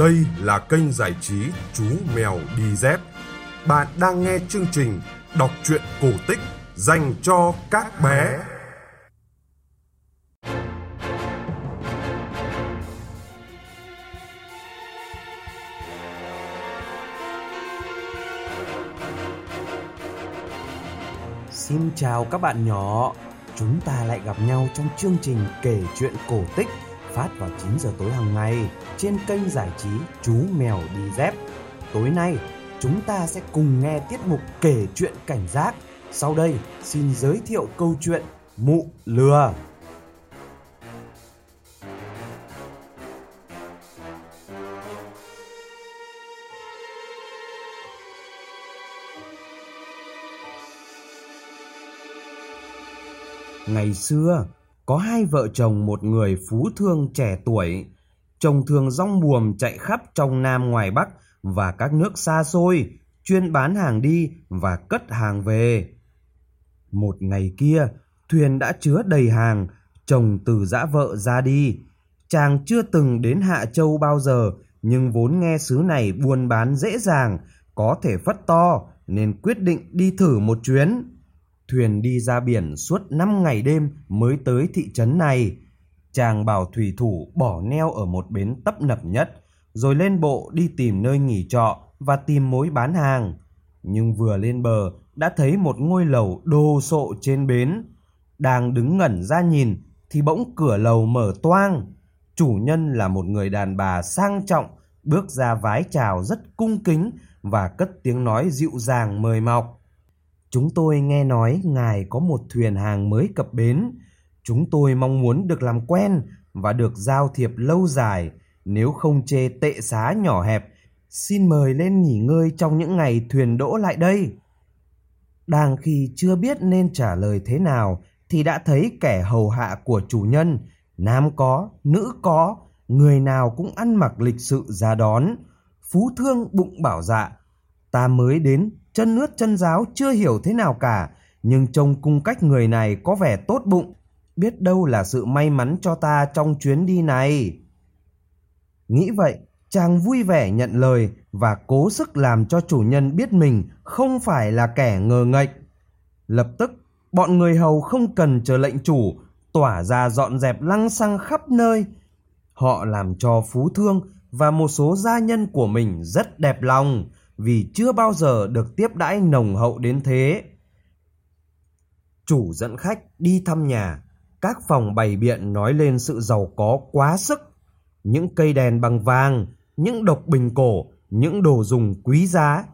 Đây là kênh giải trí Chú Mèo Đi Dép. Bạn đang nghe chương trình đọc truyện cổ tích dành cho các bé. Xin chào các bạn nhỏ. Chúng ta lại gặp nhau trong chương trình kể chuyện cổ tích phát vào 9 giờ tối hàng ngày trên kênh giải trí Chú Mèo Đi Dép. Tối nay, chúng ta sẽ cùng nghe tiết mục kể chuyện cảnh giác. Sau đây, xin giới thiệu câu chuyện Mụ Lừa. Ngày xưa, có hai vợ chồng một người phú thương trẻ tuổi. Chồng thường rong buồm chạy khắp trong Nam ngoài Bắc và các nước xa xôi, chuyên bán hàng đi và cất hàng về. Một ngày kia, thuyền đã chứa đầy hàng, chồng từ dã vợ ra đi. Chàng chưa từng đến Hạ Châu bao giờ, nhưng vốn nghe xứ này buôn bán dễ dàng, có thể phất to, nên quyết định đi thử một chuyến. Thuyền đi ra biển suốt 5 ngày đêm mới tới thị trấn này. Chàng bảo thủy thủ bỏ neo ở một bến tấp nập nhất, rồi lên bộ đi tìm nơi nghỉ trọ và tìm mối bán hàng. Nhưng vừa lên bờ đã thấy một ngôi lầu đồ sộ trên bến. Đang đứng ngẩn ra nhìn thì bỗng cửa lầu mở toang. Chủ nhân là một người đàn bà sang trọng, bước ra vái chào rất cung kính và cất tiếng nói dịu dàng mời mọc. Chúng tôi nghe nói ngài có một thuyền hàng mới cập bến. Chúng tôi mong muốn được làm quen và được giao thiệp lâu dài. Nếu không chê tệ xá nhỏ hẹp, xin mời lên nghỉ ngơi trong những ngày thuyền đỗ lại đây. Đang khi chưa biết nên trả lời thế nào thì đã thấy kẻ hầu hạ của chủ nhân, nam có, nữ có, người nào cũng ăn mặc lịch sự ra đón. Phú thương bụng bảo dạ, ta mới đến chân ướt chân giáo chưa hiểu thế nào cả, nhưng trông cung cách người này có vẻ tốt bụng, biết đâu là sự may mắn cho ta trong chuyến đi này. Nghĩ vậy, chàng vui vẻ nhận lời và cố sức làm cho chủ nhân biết mình không phải là kẻ ngờ nghệch. Lập tức, bọn người hầu không cần chờ lệnh chủ, tỏa ra dọn dẹp lăng xăng khắp nơi. Họ làm cho phú thương và một số gia nhân của mình rất đẹp lòng, vì chưa bao giờ được tiếp đãi nồng hậu đến thế. Chủ dẫn khách đi thăm nhà, các phòng bày biện nói lên sự giàu có quá sức. Những cây đèn bằng vàng, những độc bình cổ, những đồ dùng quý giá.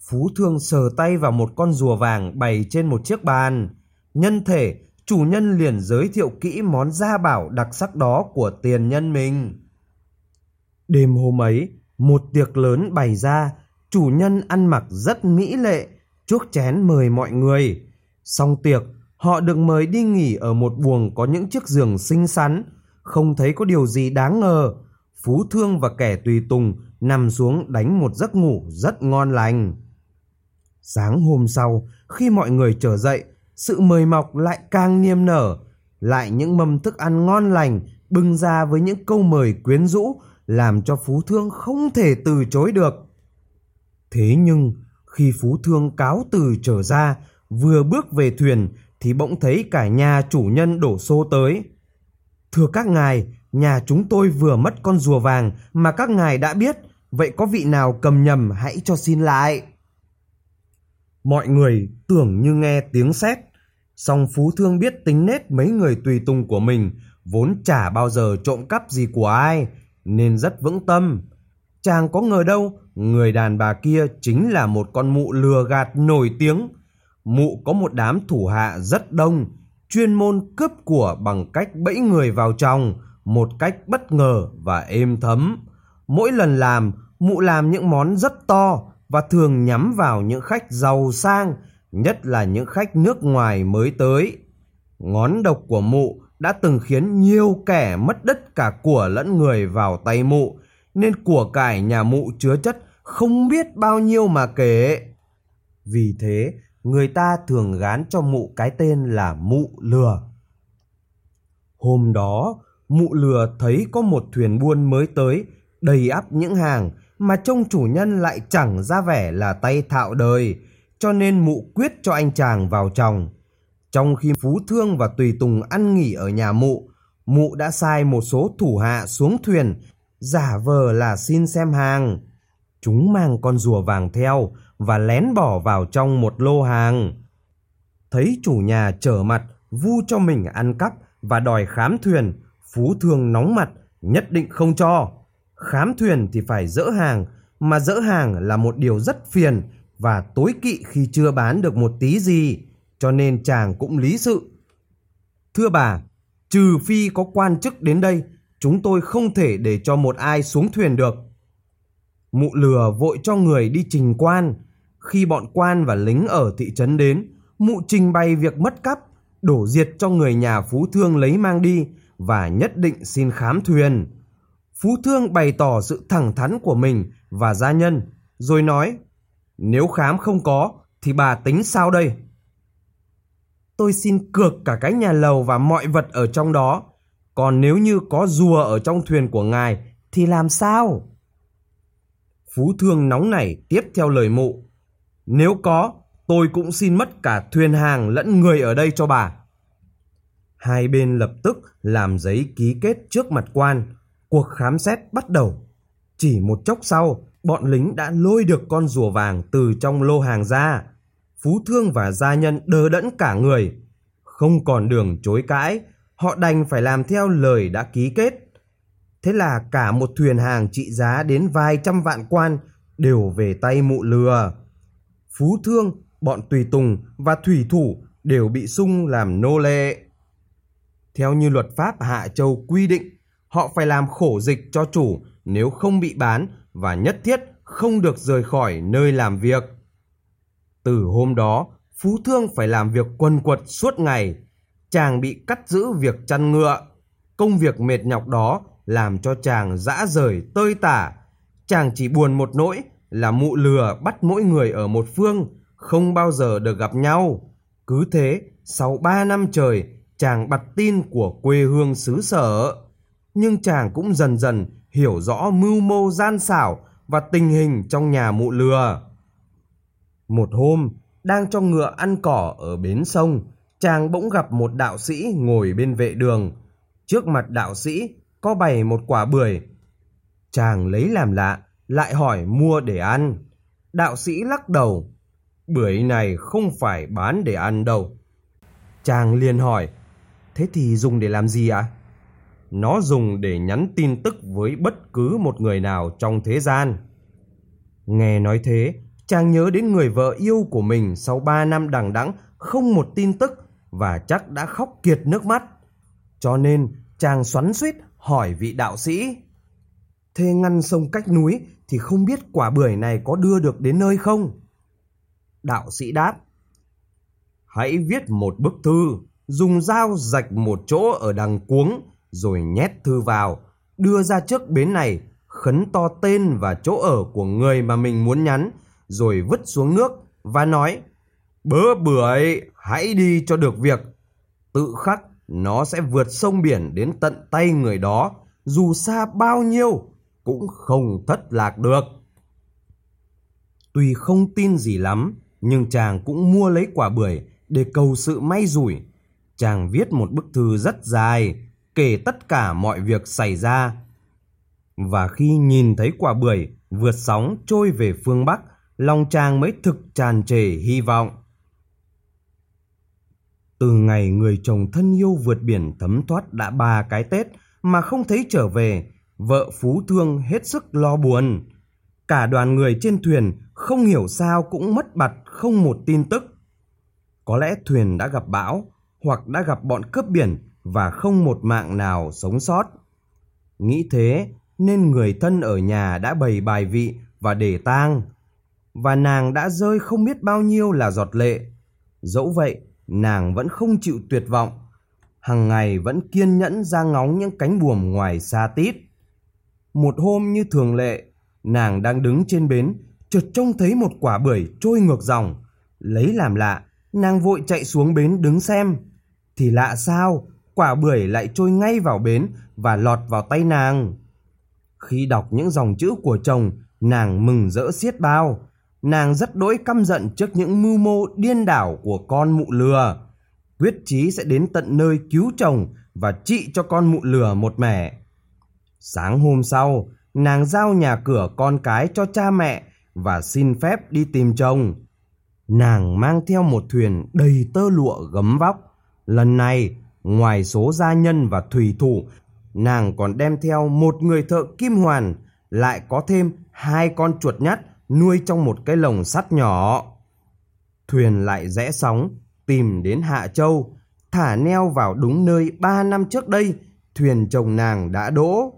Phú Thương sờ tay vào một con rùa vàng bày trên một chiếc bàn. Nhân thể, chủ nhân liền giới thiệu kỹ món gia bảo đặc sắc đó của tiền nhân mình. Đêm hôm ấy, một tiệc lớn bày ra chủ nhân ăn mặc rất mỹ lệ, chuốc chén mời mọi người. Xong tiệc, họ được mời đi nghỉ ở một buồng có những chiếc giường xinh xắn, không thấy có điều gì đáng ngờ. Phú Thương và kẻ tùy tùng nằm xuống đánh một giấc ngủ rất ngon lành. Sáng hôm sau, khi mọi người trở dậy, sự mời mọc lại càng niềm nở, lại những mâm thức ăn ngon lành bưng ra với những câu mời quyến rũ làm cho Phú Thương không thể từ chối được. Thế nhưng khi Phú Thương cáo từ trở ra, vừa bước về thuyền thì bỗng thấy cả nhà chủ nhân đổ xô tới. Thưa các ngài, nhà chúng tôi vừa mất con rùa vàng mà các ngài đã biết, vậy có vị nào cầm nhầm hãy cho xin lại. Mọi người tưởng như nghe tiếng sét, song Phú Thương biết tính nết mấy người tùy tùng của mình, vốn chả bao giờ trộm cắp gì của ai, nên rất vững tâm. Chàng có ngờ đâu, người đàn bà kia chính là một con mụ lừa gạt nổi tiếng. Mụ có một đám thủ hạ rất đông, chuyên môn cướp của bằng cách bẫy người vào trong, một cách bất ngờ và êm thấm. Mỗi lần làm, mụ làm những món rất to và thường nhắm vào những khách giàu sang, nhất là những khách nước ngoài mới tới. Ngón độc của mụ đã từng khiến nhiều kẻ mất đất cả của lẫn người vào tay mụ, nên của cải nhà mụ chứa chất không biết bao nhiêu mà kể. Vì thế, người ta thường gán cho mụ cái tên là mụ lừa. Hôm đó, mụ lừa thấy có một thuyền buôn mới tới, đầy ắp những hàng mà trông chủ nhân lại chẳng ra vẻ là tay thạo đời, cho nên mụ quyết cho anh chàng vào chồng. Trong khi Phú Thương và Tùy Tùng ăn nghỉ ở nhà mụ, mụ đã sai một số thủ hạ xuống thuyền, giả vờ là xin xem hàng. Chúng mang con rùa vàng theo và lén bỏ vào trong một lô hàng. Thấy chủ nhà trở mặt, vu cho mình ăn cắp và đòi khám thuyền, Phú Thương nóng mặt, nhất định không cho. Khám thuyền thì phải dỡ hàng, mà dỡ hàng là một điều rất phiền và tối kỵ khi chưa bán được một tí gì, cho nên chàng cũng lý sự. Thưa bà, trừ phi có quan chức đến đây, chúng tôi không thể để cho một ai xuống thuyền được. Mụ lừa vội cho người đi trình quan. Khi bọn quan và lính ở thị trấn đến, mụ trình bày việc mất cắp, đổ diệt cho người nhà Phú Thương lấy mang đi và nhất định xin khám thuyền. Phú Thương bày tỏ sự thẳng thắn của mình và gia nhân, rồi nói, nếu khám không có, thì bà tính sao đây? Tôi xin cược cả cái nhà lầu và mọi vật ở trong đó. Còn nếu như có rùa ở trong thuyền của ngài, thì làm sao? Phú Thương nóng nảy tiếp theo lời mụ. Nếu có, tôi cũng xin mất cả thuyền hàng lẫn người ở đây cho bà. Hai bên lập tức làm giấy ký kết trước mặt quan. Cuộc khám xét bắt đầu. Chỉ một chốc sau, bọn lính đã lôi được con rùa vàng từ trong lô hàng ra. Phú Thương và gia nhân đờ đẫn cả người. Không còn đường chối cãi, họ đành phải làm theo lời đã ký kết. Thế là cả một thuyền hàng trị giá đến vài trăm vạn quan đều về tay mụ lừa. Phú Thương, bọn tùy tùng và thủy thủ đều bị sung làm nô lệ. Theo như luật pháp Hạ Châu quy định, họ phải làm khổ dịch cho chủ nếu không bị bán và nhất thiết không được rời khỏi nơi làm việc. Từ hôm đó, Phú Thương phải làm việc quần quật suốt ngày. Chàng bị cắt giữ việc chăn ngựa. Công việc mệt nhọc đó làm cho chàng dã rời tơi tả. Chàng chỉ buồn một nỗi là mụ lừa bắt mỗi người ở một phương, không bao giờ được gặp nhau. Cứ thế, sau ba năm trời, chàng bặt tin của quê hương xứ sở. Nhưng chàng cũng dần dần hiểu rõ mưu mô gian xảo và tình hình trong nhà mụ lừa. Một hôm, đang cho ngựa ăn cỏ ở bến sông, chàng bỗng gặp một đạo sĩ ngồi bên vệ đường. Trước mặt đạo sĩ có bày một quả bưởi. Chàng lấy làm lạ, lại hỏi mua để ăn. Đạo sĩ lắc đầu, bưởi này không phải bán để ăn đâu. Chàng liền hỏi, thế thì dùng để làm gì ạ? À? Nó dùng để nhắn tin tức với bất cứ một người nào trong thế gian. Nghe nói thế, chàng nhớ đến người vợ yêu của mình sau ba năm đằng đẵng không một tin tức và chắc đã khóc kiệt nước mắt. Cho nên chàng xoắn suýt hỏi vị đạo sĩ. Thế ngăn sông cách núi thì không biết quả bưởi này có đưa được đến nơi không? Đạo sĩ đáp. Hãy viết một bức thư, dùng dao rạch một chỗ ở đằng cuống, rồi nhét thư vào, đưa ra trước bến này, khấn to tên và chỗ ở của người mà mình muốn nhắn, rồi vứt xuống nước và nói Bớ bưởi, hãy đi cho được việc. Tự khắc nó sẽ vượt sông biển đến tận tay người đó, dù xa bao nhiêu cũng không thất lạc được. Tuy không tin gì lắm, nhưng chàng cũng mua lấy quả bưởi để cầu sự may rủi. Chàng viết một bức thư rất dài, kể tất cả mọi việc xảy ra. Và khi nhìn thấy quả bưởi vượt sóng trôi về phương Bắc, lòng chàng mới thực tràn trề hy vọng. Từ ngày người chồng thân yêu vượt biển thấm thoát đã ba cái Tết mà không thấy trở về, vợ Phú Thương hết sức lo buồn. Cả đoàn người trên thuyền không hiểu sao cũng mất bặt không một tin tức. Có lẽ thuyền đã gặp bão hoặc đã gặp bọn cướp biển và không một mạng nào sống sót. Nghĩ thế nên người thân ở nhà đã bày bài vị và để tang. Và nàng đã rơi không biết bao nhiêu là giọt lệ. Dẫu vậy, nàng vẫn không chịu tuyệt vọng. Hằng ngày vẫn kiên nhẫn ra ngóng những cánh buồm ngoài xa tít. Một hôm như thường lệ, nàng đang đứng trên bến, chợt trông thấy một quả bưởi trôi ngược dòng. Lấy làm lạ, nàng vội chạy xuống bến đứng xem. Thì lạ sao, quả bưởi lại trôi ngay vào bến và lọt vào tay nàng. Khi đọc những dòng chữ của chồng, nàng mừng rỡ xiết bao. Nàng rất đỗi căm giận trước những mưu mô điên đảo của con mụ lừa. Quyết chí sẽ đến tận nơi cứu chồng và trị cho con mụ lừa một mẻ. Sáng hôm sau, nàng giao nhà cửa con cái cho cha mẹ và xin phép đi tìm chồng. Nàng mang theo một thuyền đầy tơ lụa gấm vóc. Lần này, ngoài số gia nhân và thủy thủ, nàng còn đem theo một người thợ kim hoàn, lại có thêm hai con chuột nhắt nuôi trong một cái lồng sắt nhỏ. Thuyền lại rẽ sóng, tìm đến Hạ Châu, thả neo vào đúng nơi ba năm trước đây, thuyền chồng nàng đã đỗ.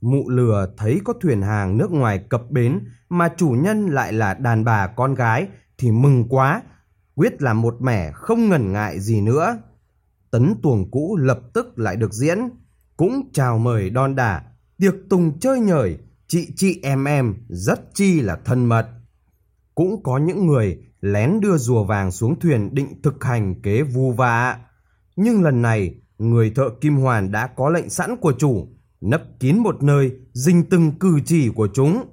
Mụ lừa thấy có thuyền hàng nước ngoài cập bến mà chủ nhân lại là đàn bà con gái thì mừng quá, quyết làm một mẻ không ngần ngại gì nữa. Tấn tuồng cũ lập tức lại được diễn, cũng chào mời đon đả, tiệc tùng chơi nhời, chị chị em em rất chi là thân mật. Cũng có những người lén đưa rùa vàng xuống thuyền định thực hành kế vu vạ. Nhưng lần này, người thợ kim hoàn đã có lệnh sẵn của chủ, nấp kín một nơi, dinh từng cử chỉ của chúng.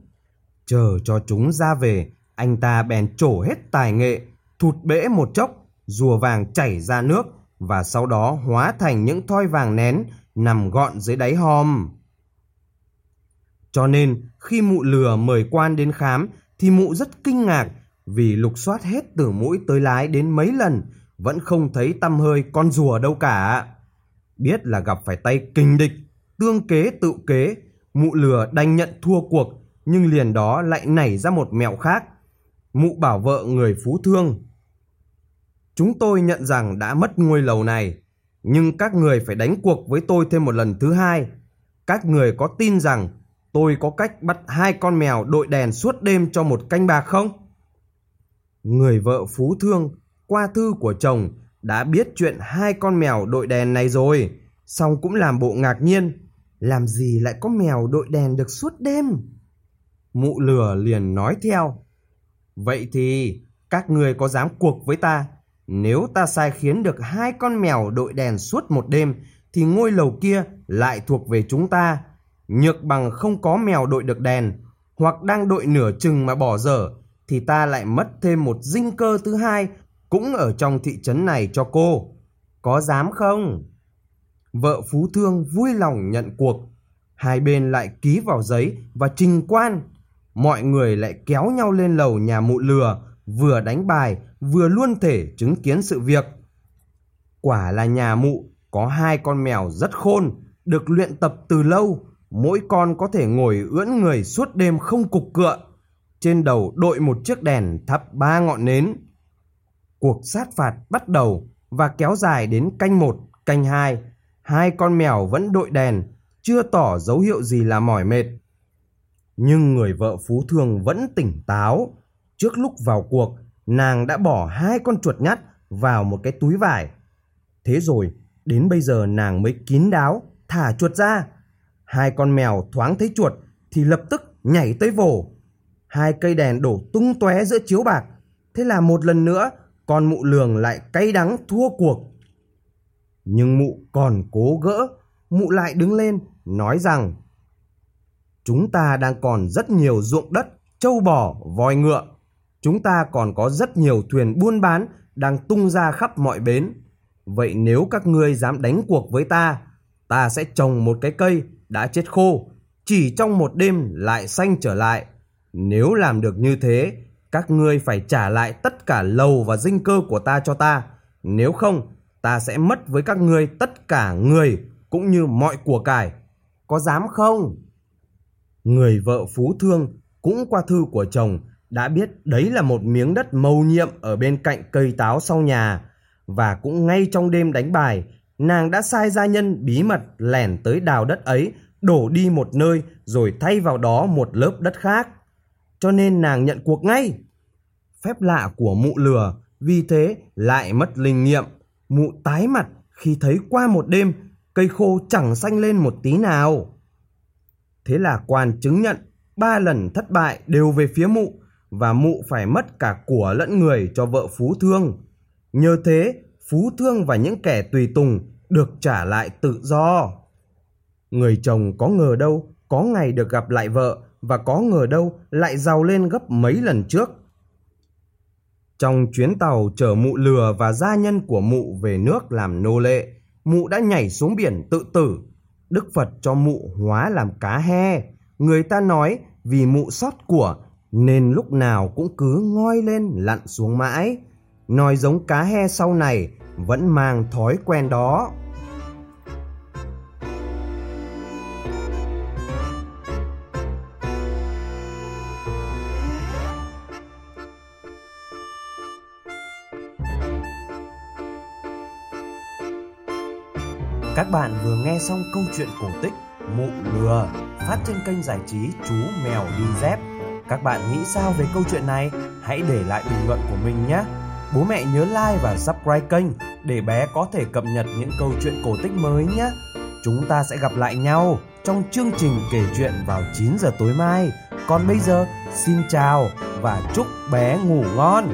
Chờ cho chúng ra về, anh ta bèn trổ hết tài nghệ, thụt bể một chốc, rùa vàng chảy ra nước và sau đó hóa thành những thoi vàng nén nằm gọn dưới đáy hòm. Cho nên khi mụ lừa mời quan đến khám thì mụ rất kinh ngạc vì lục soát hết từ mũi tới lái đến mấy lần vẫn không thấy tâm hơi con rùa đâu cả. Biết là gặp phải tay kinh địch, tương kế tự kế, mụ lừa đành nhận thua cuộc nhưng liền đó lại nảy ra một mẹo khác. Mụ bảo vợ người phú thương. Chúng tôi nhận rằng đã mất ngôi lầu này, nhưng các người phải đánh cuộc với tôi thêm một lần thứ hai. Các người có tin rằng tôi có cách bắt hai con mèo đội đèn suốt đêm cho một canh bạc không? Người vợ phú thương qua thư của chồng đã biết chuyện hai con mèo đội đèn này rồi, song cũng làm bộ ngạc nhiên. Làm gì lại có mèo đội đèn được suốt đêm? Mụ lừa liền nói theo. Vậy thì các người có dám cuộc với ta? Nếu ta sai khiến được hai con mèo đội đèn suốt một đêm thì ngôi lầu kia lại thuộc về chúng ta. Nhược bằng không có mèo đội được đèn hoặc đang đội nửa chừng mà bỏ dở thì ta lại mất thêm một dinh cơ thứ hai cũng ở trong thị trấn này cho cô. Có dám không? Vợ Phú Thương vui lòng nhận cuộc. Hai bên lại ký vào giấy và trình quan. Mọi người lại kéo nhau lên lầu nhà mụ lừa, vừa đánh bài, vừa luôn thể chứng kiến sự việc. Quả là nhà mụ có hai con mèo rất khôn, được luyện tập từ lâu. Mỗi con có thể ngồi ưỡn người suốt đêm không cục cựa trên đầu đội một chiếc đèn thắp ba ngọn nến. Cuộc sát phạt bắt đầu và kéo dài đến canh một, canh hai. Hai con mèo vẫn đội đèn, chưa tỏ dấu hiệu gì là mỏi mệt. Nhưng người vợ phú thương vẫn tỉnh táo. Trước lúc vào cuộc, nàng đã bỏ hai con chuột nhắt vào một cái túi vải. Thế rồi, đến bây giờ nàng mới kín đáo, thả chuột ra. Hai con mèo thoáng thấy chuột thì lập tức nhảy tới vồ hai cây đèn đổ tung tóe giữa chiếu bạc. Thế là một lần nữa, con mụ lường lại cay đắng thua cuộc. Nhưng mụ còn cố gỡ, mụ lại đứng lên, nói rằng Chúng ta đang còn rất nhiều ruộng đất, trâu bò, voi ngựa. Chúng ta còn có rất nhiều thuyền buôn bán đang tung ra khắp mọi bến. Vậy nếu các ngươi dám đánh cuộc với ta, ta sẽ trồng một cái cây đã chết khô, chỉ trong một đêm lại xanh trở lại nếu làm được như thế, các ngươi phải trả lại tất cả lầu và dinh cơ của ta cho ta. Nếu không, ta sẽ mất với các ngươi tất cả người cũng như mọi của cải. Có dám không? Người vợ phú thương cũng qua thư của chồng đã biết đấy là một miếng đất mầu nhiệm ở bên cạnh cây táo sau nhà. Và cũng ngay trong đêm đánh bài, nàng đã sai gia nhân bí mật lẻn tới đào đất ấy, đổ đi một nơi rồi thay vào đó một lớp đất khác cho nên nàng nhận cuộc ngay. Phép lạ của mụ lừa vì thế lại mất linh nghiệm. Mụ tái mặt khi thấy qua một đêm cây khô chẳng xanh lên một tí nào. Thế là quan chứng nhận ba lần thất bại đều về phía mụ và mụ phải mất cả của lẫn người cho vợ phú thương. Nhờ thế, phú thương và những kẻ tùy tùng được trả lại tự do. Người chồng có ngờ đâu có ngày được gặp lại vợ và có ngờ đâu lại giàu lên gấp mấy lần trước. Trong chuyến tàu chở mụ lừa và gia nhân của mụ về nước làm nô lệ, mụ đã nhảy xuống biển tự tử. Đức Phật cho mụ hóa làm cá he. Người ta nói vì mụ sót của nên lúc nào cũng cứ ngoi lên lặn xuống mãi. Nói giống cá he sau này, vẫn mang thói quen đó. Các bạn vừa nghe xong câu chuyện cổ tích Mụ lừa, phát trên kênh giải trí Chú Mèo Đi Dép. Các bạn nghĩ sao về câu chuyện này? Hãy để lại bình luận của mình nhé. Bố mẹ nhớ like và subscribe kênh để bé có thể cập nhật những câu chuyện cổ tích mới nhé. Chúng ta sẽ gặp lại nhau trong chương trình kể chuyện vào 9 giờ tối mai. Còn bây giờ, xin chào và chúc bé ngủ ngon.